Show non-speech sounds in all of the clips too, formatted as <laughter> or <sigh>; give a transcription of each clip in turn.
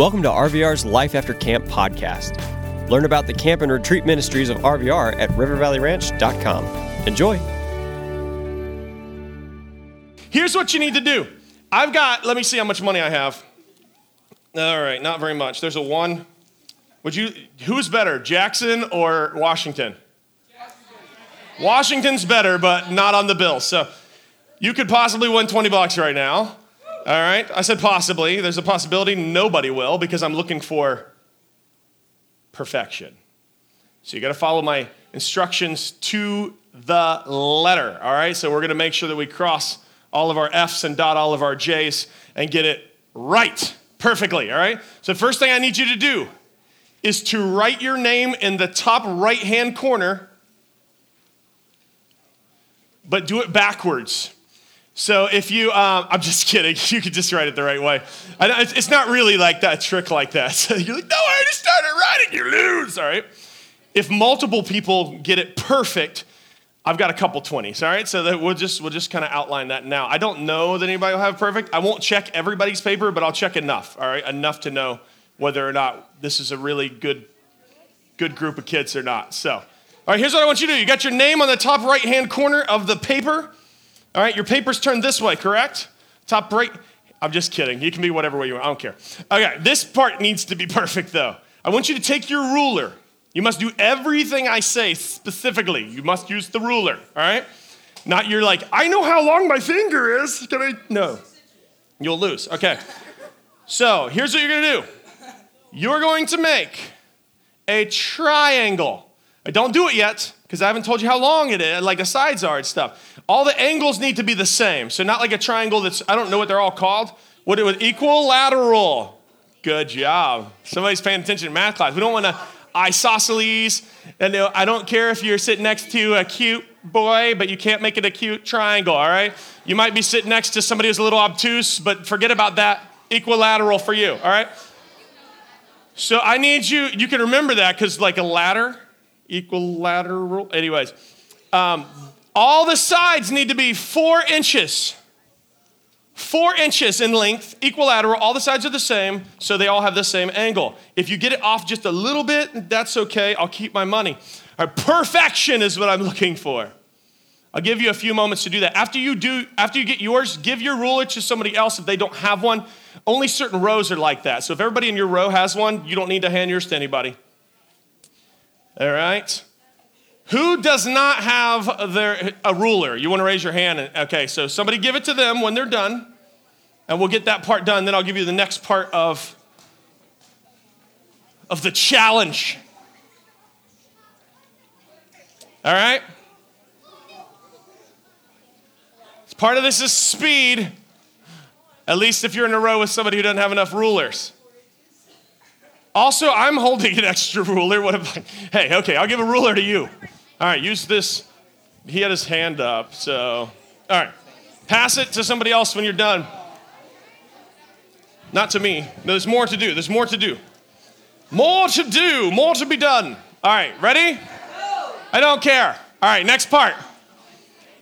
Welcome to RVR's Life After Camp podcast. Learn about the camp and retreat ministries of RVR at rivervalleyranch.com. Enjoy. Here's what you need to do. I've got, let me see how much money I have. All right, not very much. There's a one. Would you, who's better, Jackson or Washington? Washington's better, but not on the bill. So you could possibly win 20 bucks right now. All right, I said possibly. There's a possibility nobody will because I'm looking for perfection. So you got to follow my instructions to the letter. All right, so we're going to make sure that we cross all of our F's and dot all of our J's and get it right perfectly. All right, so the first thing I need you to do is to write your name in the top right hand corner, but do it backwards. So if you, um, I'm just <laughs> kidding. You could just write it the right way. it's not really like that trick like that. <laughs> You're like, no, I already started writing. You lose. All right. If multiple people get it perfect, I've got a couple 20s. All right. So that we'll just we'll just kind of outline that now. I don't know that anybody will have perfect. I won't check everybody's paper, but I'll check enough. All right, enough to know whether or not this is a really good good group of kids or not. So, all right. Here's what I want you to do. You got your name on the top right hand corner of the paper. All right, your paper's turned this way, correct? Top right. I'm just kidding. You can be whatever way you want. I don't care. Okay, this part needs to be <laughs> perfect though. I want you to take your ruler. You must do everything I say specifically. You must use the ruler, all right? Not you're like, I know how long my finger is. Can I? No. You'll lose. Okay. So here's what you're gonna do you're going to make a triangle. Don't do it yet because I haven't told you how long it is, like the sides are and stuff. All the angles need to be the same. So not like a triangle that's, I don't know what they're all called. What it would equilateral. Good job. Somebody's paying attention in math class. We don't want to isosceles. And uh, I don't care if you're sitting next to a cute boy, but you can't make it a cute triangle, all right? You might be sitting next to somebody who's a little obtuse, but forget about that. Equilateral for you, all right? So I need you, you can remember that because like a ladder, equilateral. Anyways, um, all the sides need to be four inches. Four inches in length, equilateral, all the sides are the same, so they all have the same angle. If you get it off just a little bit, that's okay, I'll keep my money. Right, perfection is what I'm <laughs> looking for. I'll give you a few moments to do that. After you do, after you get yours, give your ruler to somebody else if they don't have one. Only certain rows are like that. So if everybody in your row has one, you don't need to hand yours to anybody. All right? Who does not have their, a ruler? You want to raise your hand? Okay, so somebody give it to them when they're done, and we'll get that part done. Then I'll give you the next part of, of the challenge. All right? Part of this is speed, at least if you're in a row with somebody who doesn't have enough rulers. Also, I'm holding an extra ruler. What if I, hey, okay, I'll give a ruler to you. All right, use this. He had his hand up, so, all right. Pass it to somebody else when you're done. Not to me. No, there's more to do. There's more to do. More to do. More to be done. All right, ready? I don't care. All right, next part.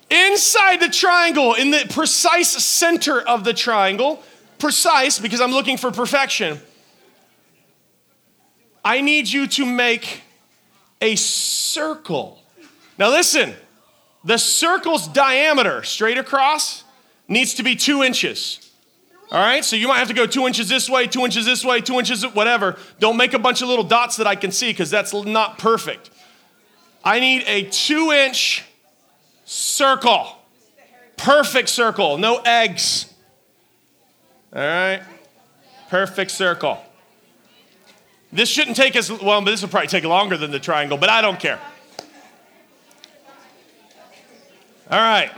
Inside the triangle, in the precise center of the triangle, precise because I'm looking for perfection I need you to make a circle. Now, listen, the circle's diameter straight across needs to be two inches. All right, so you might have to go two inches this way, two inches this way, two inches, whatever. Don't make a bunch of little dots that I can see because that's not perfect. I need a two inch circle. Perfect circle, no eggs. All right, perfect circle. This shouldn't take us, well, but this will probably take longer than the triangle, but I don't care. All right.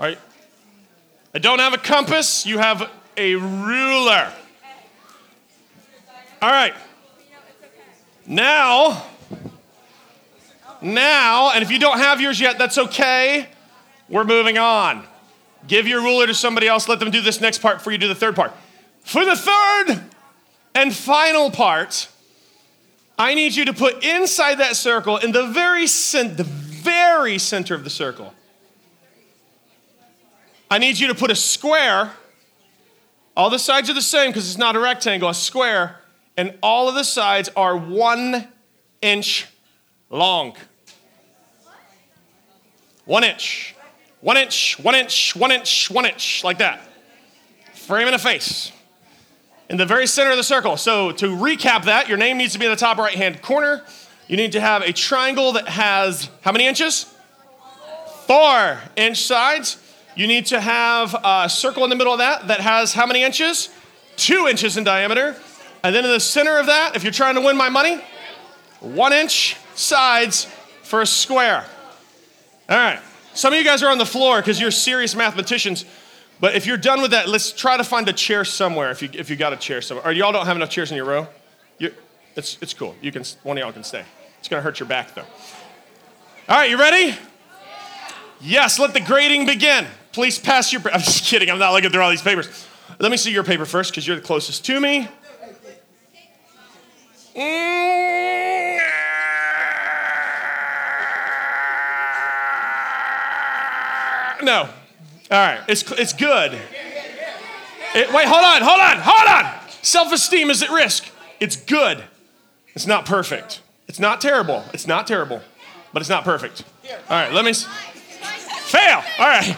All right. I don't have a compass, you have a ruler. All right. Now, now, and if you don't have yours yet, that's okay. We're moving on. Give your ruler to somebody else, let them do this next part before you do the third part. For the third and final part, I need you to put inside that circle, in the very, cent- the very center of the circle, I need you to put a square All the sides are the same because it's not a rectangle, a square, and all of the sides are one inch long. One inch, one inch, one inch, one inch, one inch, like that. Frame in a face. In the very center of the circle. So, to recap that, your name needs to be in the top right hand corner. You need to have a triangle that has how many inches? Four inch sides. You need to have a circle in the middle of that that has how many inches? Two inches in diameter. And then in the center of that, if you're trying to win my money, one inch sides for a square. All right. Some of you guys are on the floor because you're serious mathematicians. But if you're done with that, let's try to find a chair somewhere if you, if you got a chair somewhere. Or y'all don't have enough chairs in your row? it's, it's cool. You can, one of y'all can stay. It's going to hurt your back, though. All right, you ready? Yes, let the grading begin. Please pass your. I'm just kidding. I'm not looking through all these papers. Let me see your paper first because you're the closest to me. Mm. No. All right. It's, it's good. It, wait, hold on, hold on, hold on. Self esteem is at risk. It's good. It's not perfect. It's not terrible. It's not terrible, but it's not perfect. All right, let me. S- Fail. All right.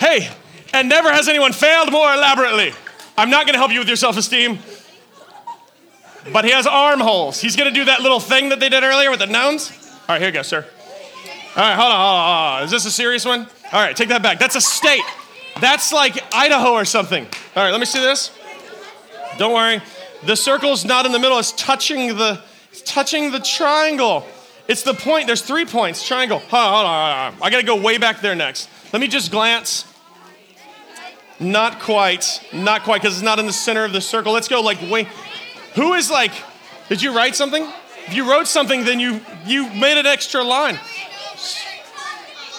Hey, and never has anyone failed more elaborately. I'm not going to help you with your self esteem, but he has armholes. He's going to do that little thing that they did earlier with the nouns. All right, here you go, sir. All right, hold on, hold on, hold on. Is this a serious one? All right, take that back. That's a state. That's like Idaho or something. All right, let me see this. Don't worry. The circle's not in the middle, it's touching the it's touching the triangle. It's the point. There's three points. Triangle. Hold on, hold on, hold on. I gotta go way back there next. Let me just glance. Not quite. Not quite, because it's not in the center of the circle. Let's go like way. Who is like, did you write something? If you wrote something, then you you made an extra line.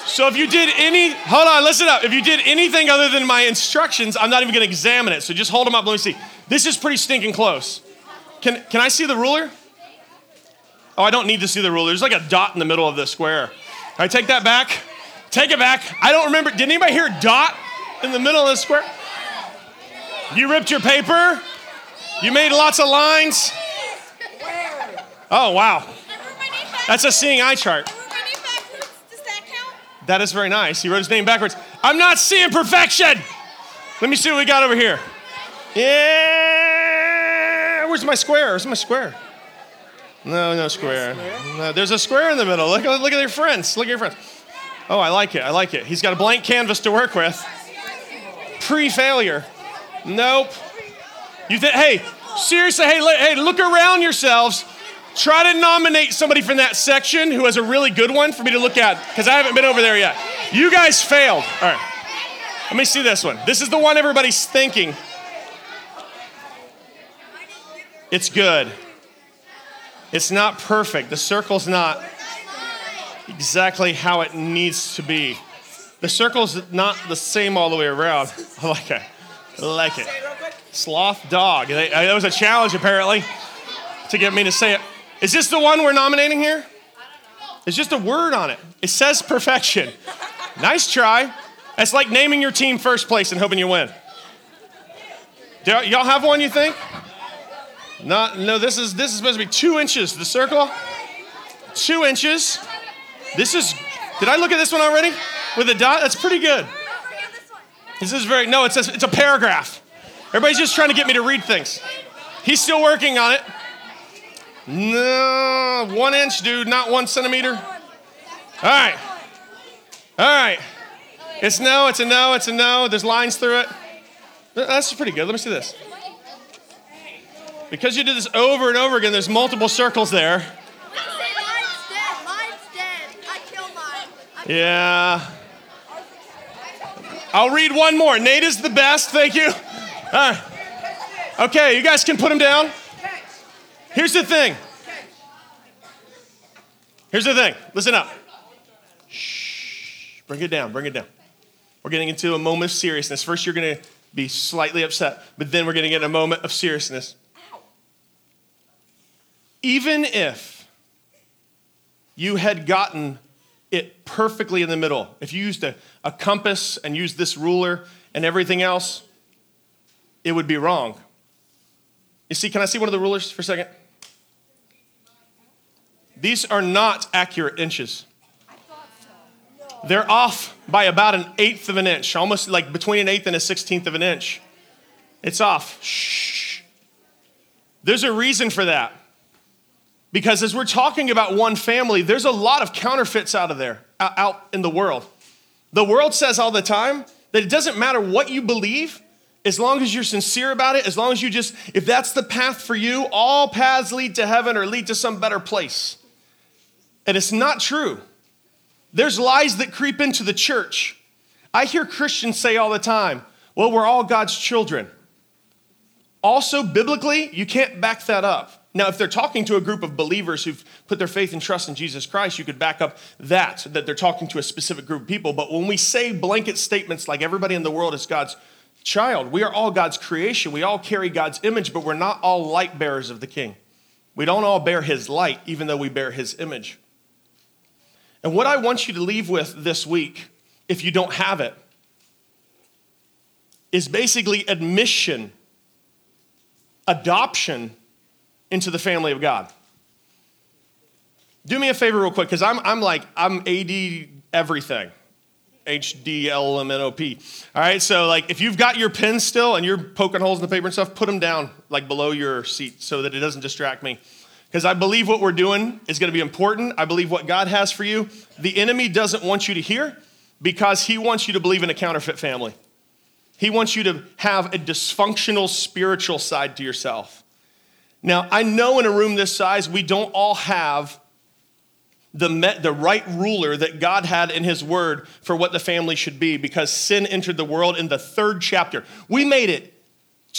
So if you did any, hold on, listen up. If you did anything other than my instructions, I'm not even gonna examine it. So just hold them up, let me see. This is pretty stinking close. Can, can I see the ruler? Oh, I don't need to see the ruler. There's like a dot in the middle of the square. All right, take that back. Take it back. I don't remember. Did anybody hear dot in the middle of the square? You ripped your paper. You made lots of lines. Oh, wow. That's a seeing eye chart. That is very nice. He wrote his name backwards. I'm not seeing perfection. Let me see what we got over here. Yeah. Where's my square? Where's my square? No, no square. No, there's a square in the middle. Look, look at your friends. Look at your friends. Oh, I like it. I like it. He's got a blank canvas to work with. Pre-failure. Nope. You think? Hey, seriously. Hey, hey, look around yourselves. Try to nominate somebody from that section who has a really good one for me to look at because I haven't been over there yet. You guys failed. All right. Let me see this one. This is the one everybody's thinking. It's good. It's not perfect. The circle's not exactly how it needs to be. The circle's not the same all the way around. <laughs> I like it. I like it. Sloth dog. That was a challenge, apparently, to get me to say it. Is this the one we're nominating here? I don't know. It's just a word on it. It says perfection. Nice try. It's like naming your team first place and hoping you win. Do y'all have one, you think? Not, no, this is this is supposed to be two inches. The circle, two inches. This is. Did I look at this one already? With a dot, that's pretty good. This is very no. It's a, it's a paragraph. Everybody's just trying to get me to read things. He's still working on it. No, one inch, dude, not one centimeter. All right, all right. It's no. It's a no. It's a no. There's lines through it. That's pretty good. Let me see this. Because you did this over and over again, there's multiple circles there. Yeah. I'll read one more. Nate is the best. Thank you. All right. Okay, you guys can put him down. Here's the thing. Here's the thing. Listen up. Shh. Bring it down. Bring it down. We're getting into a moment of seriousness. First, you're going to be slightly upset, but then we're going to get a moment of seriousness even if you had gotten it perfectly in the middle, if you used a, a compass and used this ruler and everything else, it would be wrong. You see, can I see one of the rulers for a second? These are not accurate inches. They're off by about an eighth of an inch, almost like between an eighth and a sixteenth of an inch. It's off. Shh. There's a reason for that. Because as we're talking about one family, there's a lot of counterfeits out of there, out in the world. The world says all the time that it doesn't matter what you believe, as long as you're sincere about it, as long as you just, if that's the path for you, all paths lead to heaven or lead to some better place. And it's not true. There's lies that creep into the church. I hear Christians say all the time, well, we're all God's children. Also, biblically, you can't back that up. Now, if they're talking to a group of believers who've put their faith and trust in Jesus Christ, you could back up that, that they're talking to a specific group of people. But when we say blanket statements like everybody in the world is God's child, we are all God's creation. We all carry God's image, but we're not all light bearers of the King. We don't all bear his light, even though we bear his image. And what I want you to leave with this week, if you don't have it, is basically admission, adoption into the family of God. Do me a favor, real quick, because I'm, I'm like, I'm AD everything. H D L M N O P. All right, so like if you've got your pen still and you're poking holes in the paper and stuff, put them down like below your seat so that it doesn't distract me. Because I believe what we're doing is going to be important. I believe what God has for you. The enemy doesn't want you to hear because he wants you to believe in a counterfeit family. He wants you to have a dysfunctional spiritual side to yourself. Now, I know in a room this size, we don't all have the, met, the right ruler that God had in His Word for what the family should be because sin entered the world in the third chapter. We made it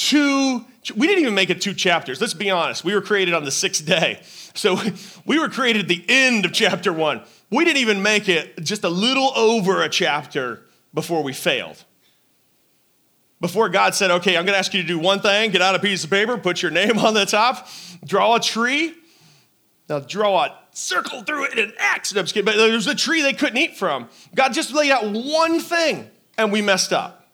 two, we didn't even make it two chapters. Let's be honest. We were created on the sixth day. So we were created at the end of chapter one. We didn't even make it just a little over a chapter before we failed before God said, okay, I'm going to ask you to do one thing get out a piece of paper, put your name on the top, draw a tree. Now, draw a circle through it and an X. No, but there was a tree they couldn't eat from. God just laid out one thing and we messed up.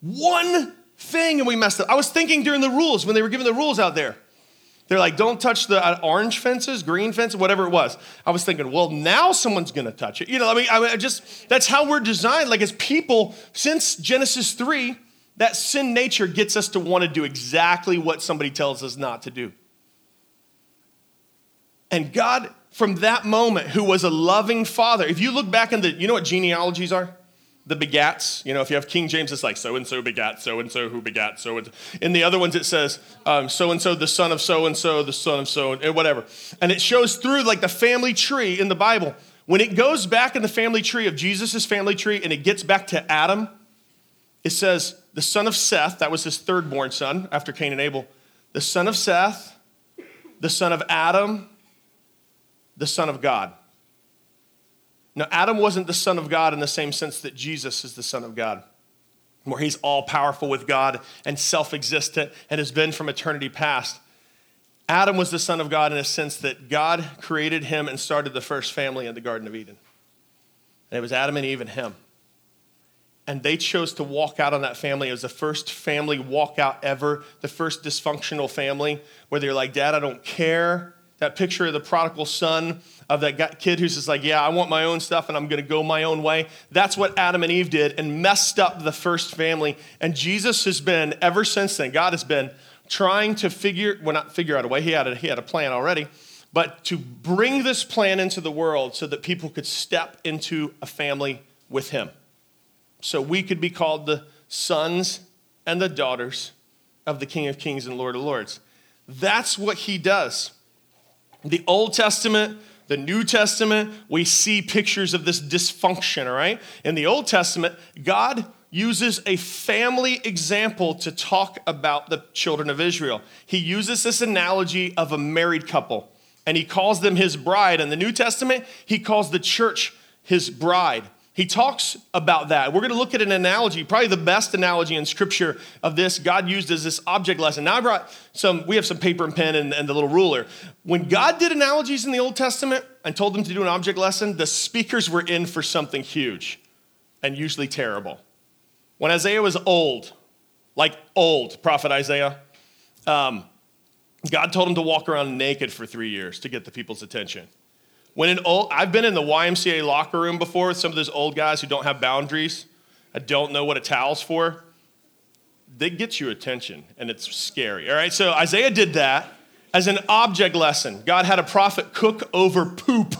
One thing and we messed up. I was thinking during the rules when they were giving the rules out there. They're like, don't touch the uh, orange fences, green fences, whatever it was. I was thinking, well, now someone's gonna touch it. You know, I mean, I just, that's how we're designed. Like, as people, since Genesis 3, that sin nature gets us to want to do exactly what somebody tells us not to do. And God, from that moment, who was a loving father, if you look back in the, you know what genealogies are? The begats. You know, if you have King James, it's like so and so begat, so and so who begat, so and In the other ones, it says so and so, the son of so and so, the son of so, and whatever. And it shows through like the family tree in the Bible. When it goes back in the family tree of Jesus' family tree and it gets back to Adam, it says the son of Seth, that was his third born son after Cain and Abel, the son of Seth, the son of Adam, the son of God. Now, Adam wasn't the son of God in the same sense that Jesus is the son of God, where he's all powerful with God and self existent and has been from eternity past. Adam was the son of God in a sense that God created him and started the first family in the Garden of Eden. And it was Adam and Eve and him and they chose to walk out on that family. It was the first family walkout ever, the first dysfunctional family where they're like, Dad, I don't care. That picture of the prodigal son, of that kid who's just like, Yeah, I want my own stuff and I'm gonna go my own way. That's what Adam and Eve did and messed up the first family. And Jesus has been, ever since then, God has been trying to figure, well, not figure out a way, he had a, he had a plan already, but to bring this plan into the world so that people could step into a family with him so we could be called the sons and the daughters of the King of Kings and Lord of Lords. That's what he does. The Old Testament, the New Testament, we see pictures of this dysfunction, all right? In the Old Testament, God uses a family example to talk about the children of Israel. He uses this analogy of a married couple, and he calls them his bride. In the New Testament, he calls the church his bride. He talks about that. We're going to look at an analogy, probably the best analogy in scripture of this God used as this object lesson. Now I brought some, we have some paper and pen and, and the little ruler. When God did analogies in the Old Testament and told them to do an object lesson, the speakers were in for something huge and usually terrible. When Isaiah was old, like old, Prophet Isaiah. Um, God told him to walk around naked for three years to get the people's attention. When an old, I've been in the YMCA locker room before with some of those old guys who don't have boundaries. I don't know what a towel's for. They get you attention, and it's scary. All right, so Isaiah did that as an object lesson. God had a prophet cook over poop.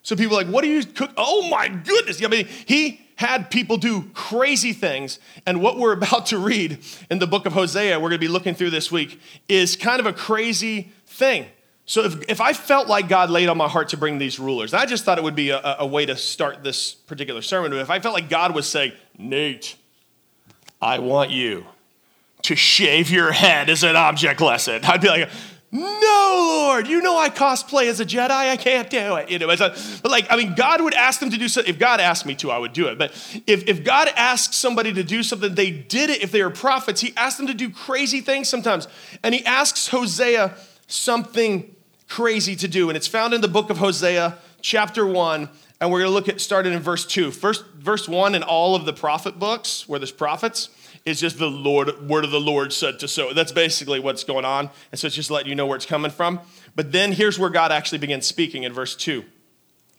So people like, what do you cook? Oh my goodness. I mean, he had people do crazy things. And what we're <laughs> about to read in the book of Hosea, we're going to be looking through this week, is kind of a crazy thing. So if, if I felt like God laid on my heart to bring these rulers, I just thought it would be a, a way to start this particular sermon. But if I felt like God was saying, Nate, I want you to shave your head as an object lesson, I'd be like, no, Lord, you know I cosplay as a Jedi. I can't do it. You know, a, but like, I mean, God would ask them to do something. If God asked me to, I would do it. But if, if God asked somebody to do something, they did it. If they were prophets, He asked them to do crazy things sometimes. And He asks Hosea something crazy to do. And it's found in the book of Hosea, chapter 1. And we're going to look at starting in verse 2. First, verse 1 in all of the prophet books where there's prophets is just the Lord, word of the Lord said to so. That's basically what's going on. And so it's just letting you know where it's coming from. But then here's where God actually begins speaking in verse 2.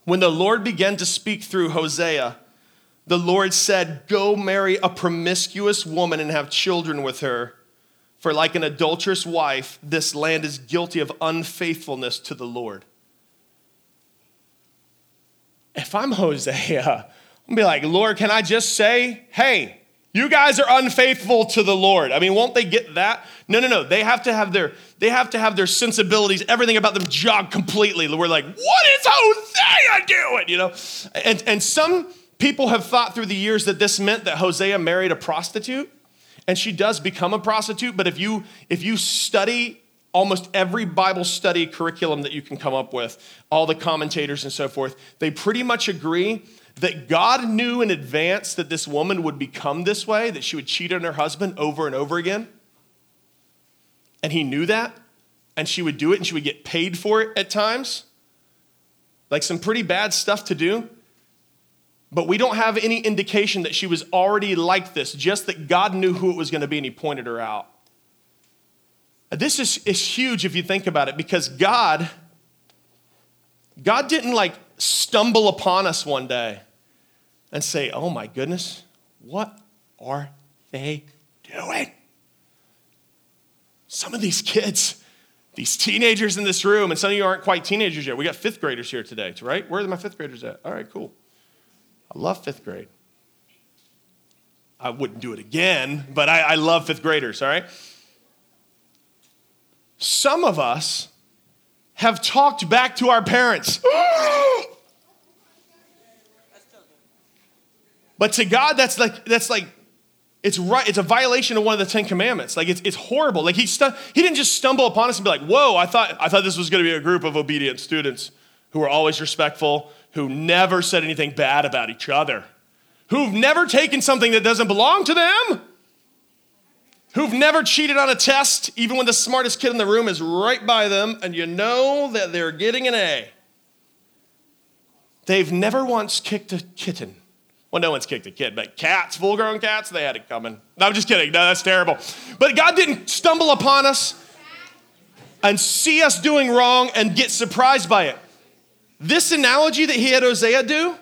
When the Lord began to speak through Hosea, the Lord said, Go marry a promiscuous woman and have children with her. For like an adulterous wife, this land is guilty of unfaithfulness to the Lord. If I'm Hosea, I'm be like, Lord, can I just say, hey, you guys are unfaithful to the Lord. I mean, won't they get that? No, no, no. They have to have their they have to have their sensibilities, everything about them jog completely. We're like, what is Hosea doing? You know? And and some people have thought through the years that this meant that Hosea married a prostitute, and she does become a prostitute. But if you if you study almost every Bible study curriculum that you can come up with, all the commentators and so forth, they pretty much agree that God knew in advance that this woman would become this way, that she would cheat on her husband over and over again. And he knew that, and she would do it, and she would get paid for it at times. Like some pretty bad stuff to do. But we don't have any indication that she was already like this, just that God knew who it was going to be and he pointed her out. This is, is huge if you think about it because God, God didn't like stumble upon us one day and say, oh my goodness, what are they doing? Some of these kids, these teenagers in this room, and some of you aren't quite teenagers yet. We got fifth graders here today, right? Where are my fifth graders at? All right, cool. I love fifth grade. I wouldn't do it again, but I, I love fifth graders, all right? Some of us have talked back to our parents. <gasps> But to God, that's like that's like it's right. It's a violation of one of the Ten Commandments. Like it's, it's horrible. Like he stu- he didn't just stumble upon us and be like, "Whoa! I thought I thought this was going to be a group of obedient students who were always respectful, who never said anything bad about each other, who've never taken something that doesn't belong to them." Who've never cheated on a test, even when the smartest kid in the room is right by them, and you know that they're getting an A. They've never once kicked a kitten. Well, no one's kicked a kid, but cats, full grown cats, they had it coming. No, I'm just kidding. No, that's terrible. But God didn't stumble upon us and see us doing wrong and get surprised by it. This analogy that he had Hosea do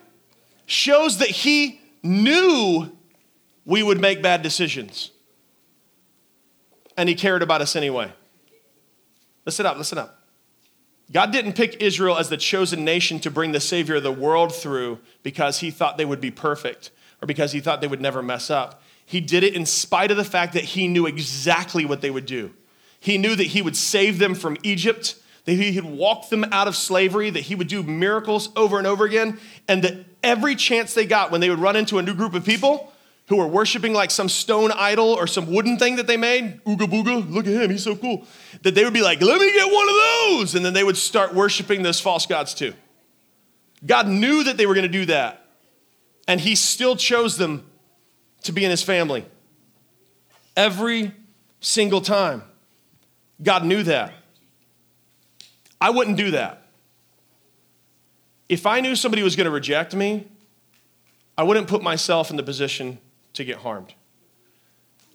shows that he knew we would make bad decisions. And he cared about us anyway. Listen up, listen up. God didn't pick Israel as the chosen nation to bring the Savior of the world through because he thought they would be perfect or because he thought they would never mess up. He did it in spite of the fact that he knew exactly what they would do. He knew that he would save them from Egypt, that he would walk them out of slavery, that he would do miracles over and over again, and that every chance they got when they would run into a new group of people, who were worshiping like some stone idol or some wooden thing that they made. Ooga booga, look at him, he's so cool. That they would be like, let me get one of those. And then they would start worshiping those false gods too. God knew that they were going to do that. And he still chose them to be in his family. Every single time. God knew that. I wouldn't do that. If I knew somebody was going to reject me, I wouldn't put myself in the position to get harmed.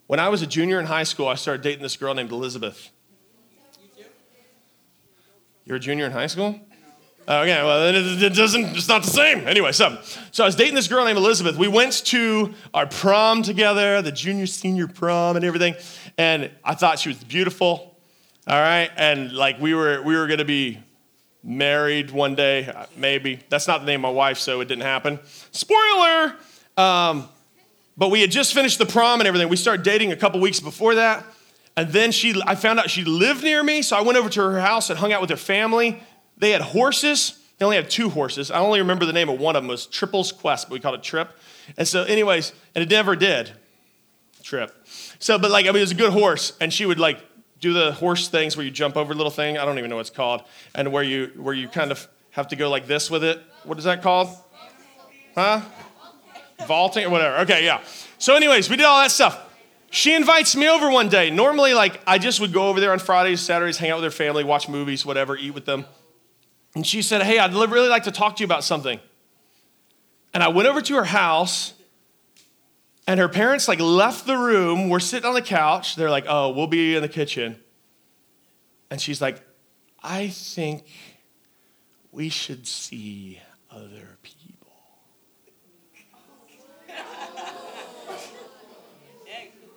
When I was a junior in high school, I started dating this girl named Elizabeth. You're a junior in high school? Okay, well, it, it doesn't, it's not the same. Anyway, so, so I was dating this girl named Elizabeth. We went to our prom together, the junior senior prom and everything. And I thought she was beautiful. All right. And like we were, we were going to be married one day, maybe. That's not the name of my wife, so it didn't happen. Spoiler! Um, but we had just finished the prom and everything. We started dating a couple weeks before that. And then she, I found out she lived near me, so I went over to her house and hung out with her family. They had horses. They only had two horses. I only remember the name of one of them was Triple's Quest, but we called it Trip. And so, anyways, and it never did. Trip. So, but like, I mean, it was a good horse, and she would like do the horse things where you jump over a little thing. I don't even know what it's called, and where you where you kind of have to go like this with it. What is that called? Huh? Vaulting or whatever. Okay, yeah. So, anyways, we did all that stuff. She invites me over one day. Normally, like, I just would go over there on Fridays, Saturdays, hang out with her family, watch movies, whatever, eat with them. And she said, Hey, I'd really like to talk to you about something. And I went over to her house, and her parents like left the room. We're sitting on the couch. They're like, Oh, we'll be in the kitchen. And she's like, I think we should see other people.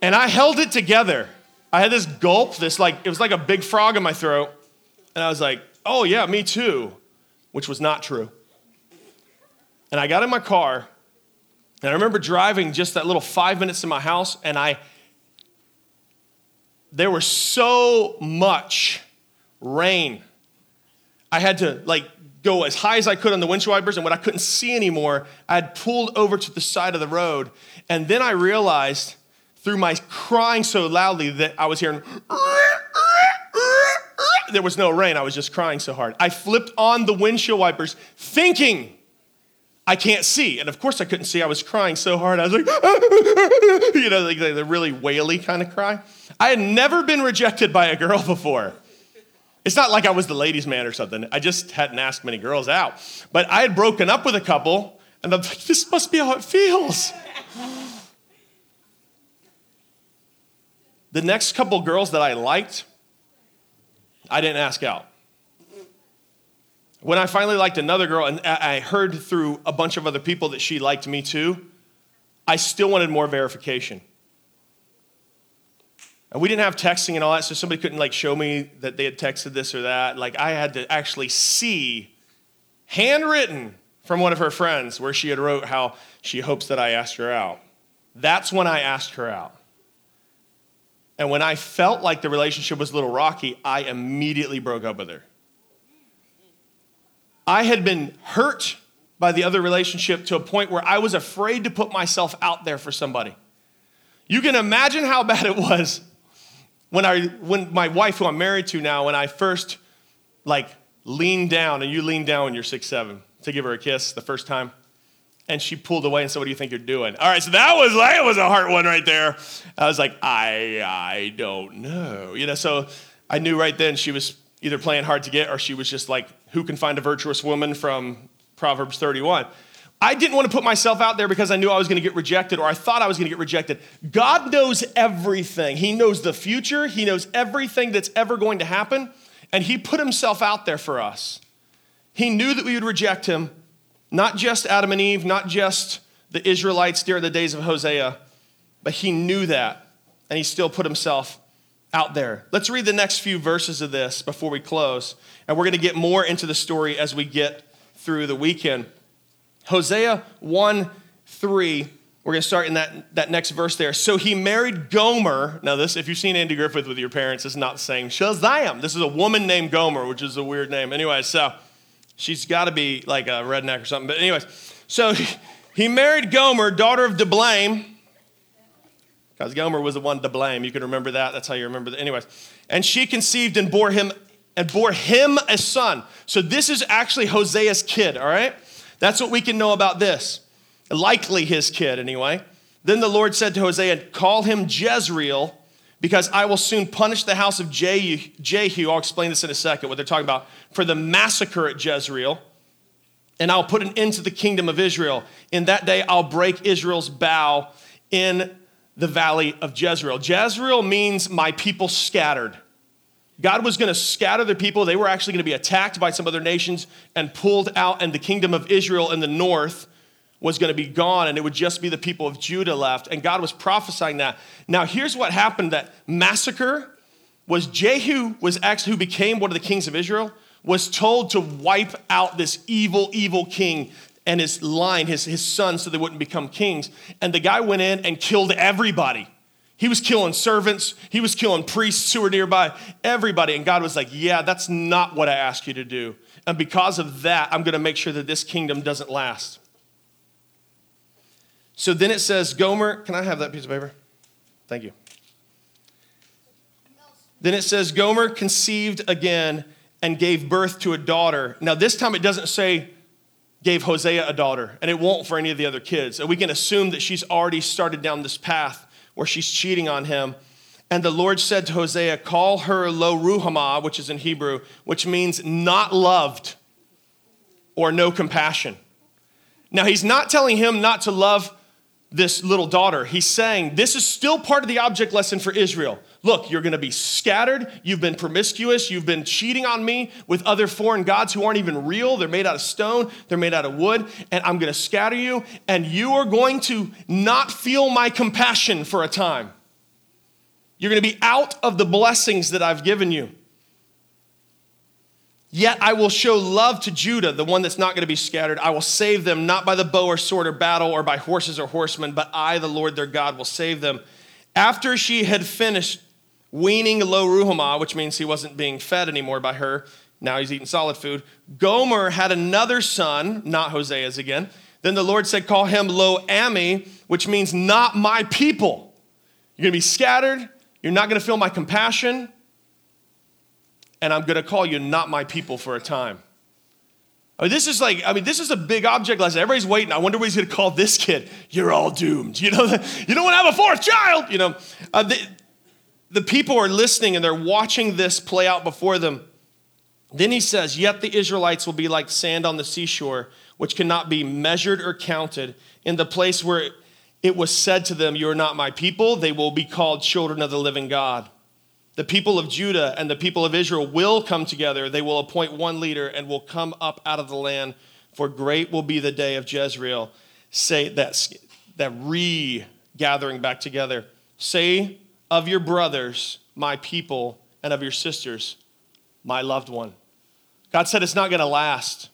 And I held it together. I had this gulp, this like, it was like a big frog in my throat. And I was like, oh, yeah, me too, which was not true. And I got in my car, and I remember driving just that little five minutes to my house, and I, there was so much rain. I had to like go as high as I could on the windshield wipers, and when I couldn't see anymore, I had pulled over to the side of the road. And then I realized through my crying so loudly that I was hearing there was no rain. I was just crying so hard. I flipped on the windshield wipers thinking I can't see. And of course I couldn't see. I was crying so hard. I was like, <laughs> you know, like the really waily kind of cry. I had never been rejected by a girl <laughs> before. It's not like I was the ladies' man or something. I just hadn't asked many girls out. But I had broken up with a couple, and I'm like, this must be how it feels. the next couple girls that I liked, I didn't ask out. When I finally liked another girl, and I heard through a bunch of other people that she liked me too, I still wanted more verification. And we didn't have texting and all that, so somebody couldn't like show me that they had texted this or that. Like I had to actually see handwritten from one of her friends where she had wrote how she hopes that I asked her out. That's when I asked her out. And when I felt like the relationship was a little rocky, I immediately broke up with her. I had been hurt by the other relationship to a point where I was afraid to put myself out there for somebody. You can imagine how <laughs> bad it was when I when my wife who I'm married to now when I first like leaned down and you leaned down when you're six seven to give her a kiss the first time and she pulled away and said, What do you think you're doing? All right, so that was that was a hard one right there. I was like, I I don't know. You know, so I knew right then she was either playing hard to get or she was just like, who can find a virtuous woman from Proverbs 31? I didn't want to put myself out there because I knew I was going to get rejected or I thought I was going to get rejected. God knows everything. He knows the future, He knows everything that's ever going to happen, and He put Himself out there for us. He knew that we would reject Him, not just Adam and Eve, not just the Israelites during the days of Hosea, but he knew that, and he still put himself out there. Let's read the next few verses of this before we close, and we're going to get more into the story as we get through the weekend. Hosea 1 3, we're going to start in that, that next verse there. So he married Gomer. Now, this, if you've seen Andy Griffith with your parents, it's not same. Shazam. This is a woman named Gomer, which is a weird name. Anyway, so She's got to be like a redneck or something. But, anyways, so <laughs> he married Gomer, daughter of Diblaim, because Gomer was the one to blame. You can remember that. That's how you remember that. Anyways, and she conceived and bore him and bore him a son. So this is actually Hosea's kid. All right, that's what we can know about this. Likely his kid, anyway. Then the Lord said to Hosea, "Call him Jezreel." because I will soon punish the house of Jehu. I'll explain this in a second, what they're talking about, for the massacre at Jezreel. And I'll put an end to the kingdom of Israel. In that day, I'll break Israel's bow in the valley of Jezreel. Jezreel means my people scattered. God was going to scatter the people. They were actually going to be attacked by some other nations and pulled out, and the kingdom of Israel in the north was going to be gone, and it would just be the people of Judah left. And God was prophesying that. Now, here's what happened that massacre was Jehu was actually who became one of the kings of Israel was told to wipe out this evil, evil king and his line, his, his son, so they wouldn't become kings. And the guy went in and killed everybody. He was killing servants, he was killing priests who were nearby, everybody. And God was like, Yeah, that's not what I asked you to do. And because of that, I'm going to make sure that this kingdom doesn't last. So then it says, Gomer, can I have that piece of paper? Thank you. Then it says, Gomer conceived again and gave birth to a daughter. Now, this time it doesn't say gave Hosea a daughter, and it won't for any of the other kids. And we can assume that she's already started down this path where she's cheating on him. And the Lord said to Hosea, Call her Lo Ruhamah, which is in Hebrew, which means not loved or no compassion. Now, he's not telling him not to love this little daughter. He's saying this is still part of the object lesson for Israel. Look, you're going to be scattered. You've been promiscuous. You've been cheating on me with other foreign gods who aren't even real. They're made out of stone, they're made out of wood, and I'm going to scatter you, and you are going to not feel my compassion for a time. You're going to be out of the blessings that I've given you. Yet I will show love to Judah, the one that's not going to be scattered. I will save them, not by the bow or sword or battle or by horses or horsemen, but I, the Lord their God, will save them. After she had finished weaning Lo Ruhamah, which means he wasn't being fed anymore by her, now he's eating solid food, Gomer had another son, not Hosea's again. Then the Lord said, Call him Lo Ami, which means not my people. You're going to be scattered. You're not going to feel my compassion and I'm going to call you not my people for a time. I mean, this is like, I mean, this is a big object lesson. Everybody's waiting. I wonder what he's going to call this kid. You're all doomed. You know, <laughs> you don't want to have a fourth child. You know, uh, the, the people are listening and they're watching this play out before them. Then he says, Yet the Israelites will be like sand on the seashore, which cannot be measured or counted. In the place where it was said to them, You are not my people, they will be called children of the living God. The people of Judah and the people of Israel will come together. They will appoint one leader and will come up out of the land, for great will be the day of Jezreel. Say that, that re-gathering back together. Say of your brothers, my people, and of your sisters, my loved one. God said it's not going to last.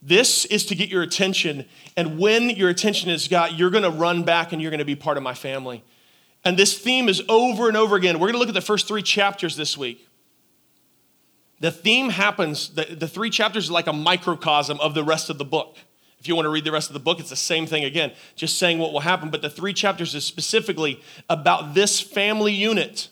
This is to get your attention. And when your attention is got, you're going to run back and you're going to be part of my family. And this theme is over and over again. We're going to look at the first three chapters this week. The theme happens, the, the three chapters are like a microcosm of the rest of the book. If you want to read the rest of the book, it's the same thing again, just saying what will happen. But the three chapters is specifically about this family unit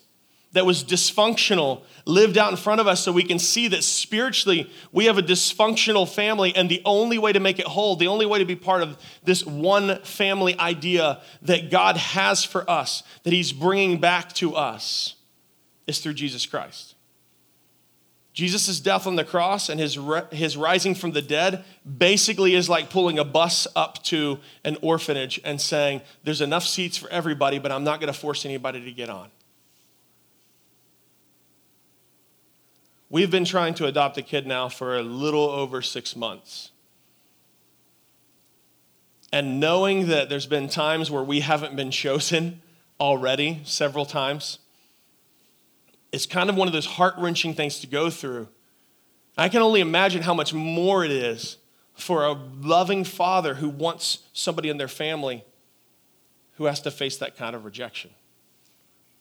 that was dysfunctional lived out in front of us so we can see that spiritually we have a dysfunctional family and the only way to make it whole the only way to be part of this one family idea that god has for us that he's bringing back to us is through jesus christ jesus' death on the cross and his, his rising from the dead basically is like pulling a bus up to an orphanage and saying there's enough seats for everybody but i'm not going to force anybody to get on We've been trying to adopt a kid now for a little over six months. And knowing that there's been times where we haven't been chosen already, several times, it's kind of one of those heart wrenching things to go through. I can only imagine how much more it is for a loving father who wants somebody in their family who has to face that kind of rejection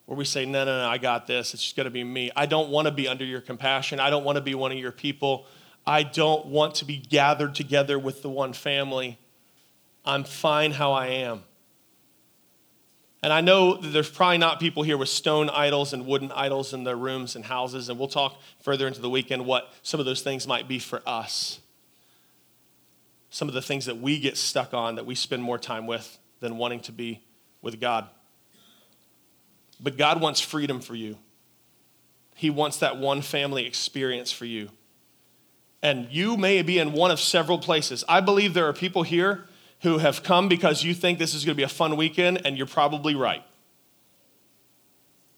where we say, no, no, no, I got this. It's just going to be me. I don't want to be under your compassion. I don't want to be one of your people. I don't want to be gathered together with the one family. I'm fine how I am. And I know that there's probably not people here with stone idols and wooden idols in their rooms and houses, and we'll talk further into the weekend what some of those things might be for us. Some of the things that we get stuck on that we spend more time with than wanting to be with God. But God wants freedom for you. He wants that one family experience for you. And you may be in one of several places. I believe there are people here who have come because you think this is going to be a fun weekend, and you're probably right.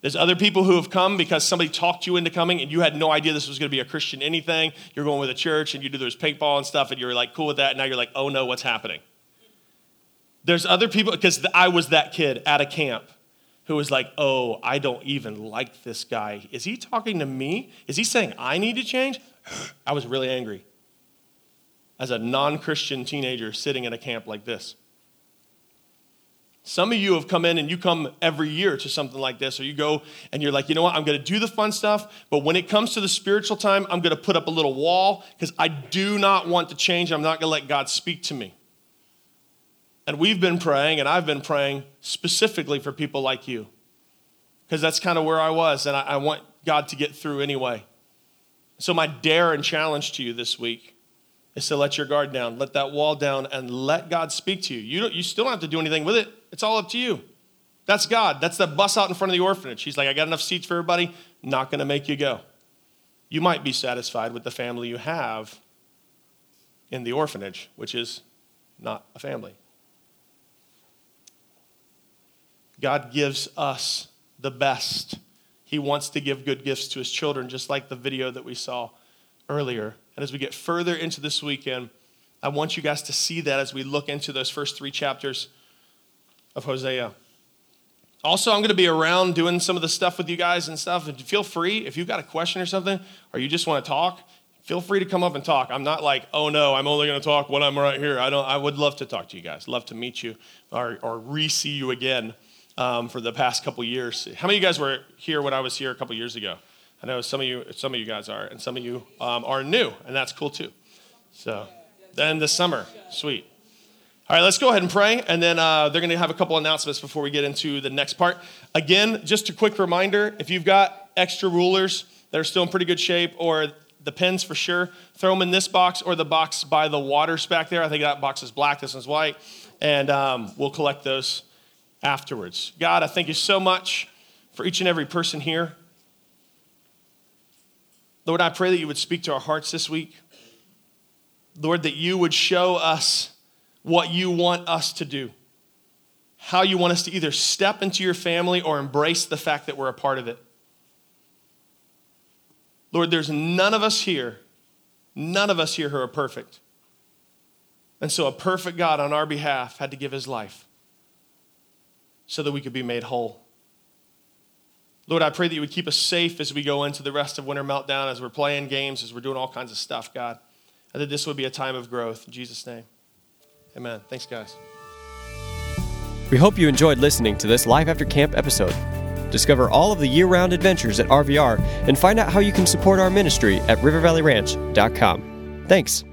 There's other people who have come because somebody talked you into coming and you had no idea this was going to be a Christian anything. You're going with a church and you do this paintball and stuff and you're like cool with that. And now you're like, oh no, what's happening? There's other people, because I was that kid at a camp who was like, oh, I don't even like this guy. Is he talking to me? Is he saying I need to change? <gasps> I was really angry as a non Christian teenager sitting in a camp like this. Some of you have come in and you come every year to something like this, or you go and you're like, you know what, I'm to do the fun stuff, but when it comes to the spiritual time, I'm to put up a little wall because I do not want to change. I'm not to let God speak to me. And we've been praying, and I've been praying specifically for people like you because that's kind of where I was, and I, I want God to get through anyway. So, my dare and challenge to you this week is to let your guard down, let that wall down, and let God speak to you. You, you still don't have to do anything with it, it's all up to you. That's God. That's the bus out in front of the orphanage. He's like, I got enough seats for everybody, not going to make you go. You might be satisfied with the family you have in the orphanage, which is not a family. God gives us the best. He wants to give good gifts to his children, just like the video that we saw earlier. And as we get further into this weekend, I want you guys to see that as we look into those first three chapters of Hosea. Also, I'm going to be around doing some of the stuff with you guys and stuff. And feel free, if you've got a question or something, or you just want to talk, feel free to come up and talk. I'm not like, oh no, I'm only going to talk when I'm right here. I don't. I would love to talk to you guys. Love to meet you or, or re-see you again um, for the past couple years. How many of you guys were here when I was here a couple years ago? I know some of you, some of you guys are, and some of you um, are new, and that's cool too. So, then this summer, sweet. All right, let's go ahead and pray, and then uh, they're going to have a couple announcements before we get into the next part. Again, just a quick reminder: if you've got extra rulers that are still in pretty good shape, or the pens for sure, throw them in this box or the box by the waters back there. I think that box is black, this one's white, and um, we'll collect those afterwards. God, I thank you so much for each and every person here. Lord, I pray that you would speak to our hearts this week. Lord, that you would show us what you want us to do, how you want us to either step into your family or embrace the fact that we're a part of it. Lord, there's none of us here, none of us here who are perfect. And so a perfect God on our behalf had to give his life so that we could be made whole. Lord, I pray that you would keep us safe as we go into the rest of Winter Meltdown, as we're playing games, as we're doing all kinds of stuff, God. And that this would be a time of growth. In Jesus' name, amen. Thanks, guys. We hope you enjoyed listening to this Life After Camp episode. Discover all of the year round adventures at RVR and find out how you can support our ministry at rivervalleyranch.com. Thanks.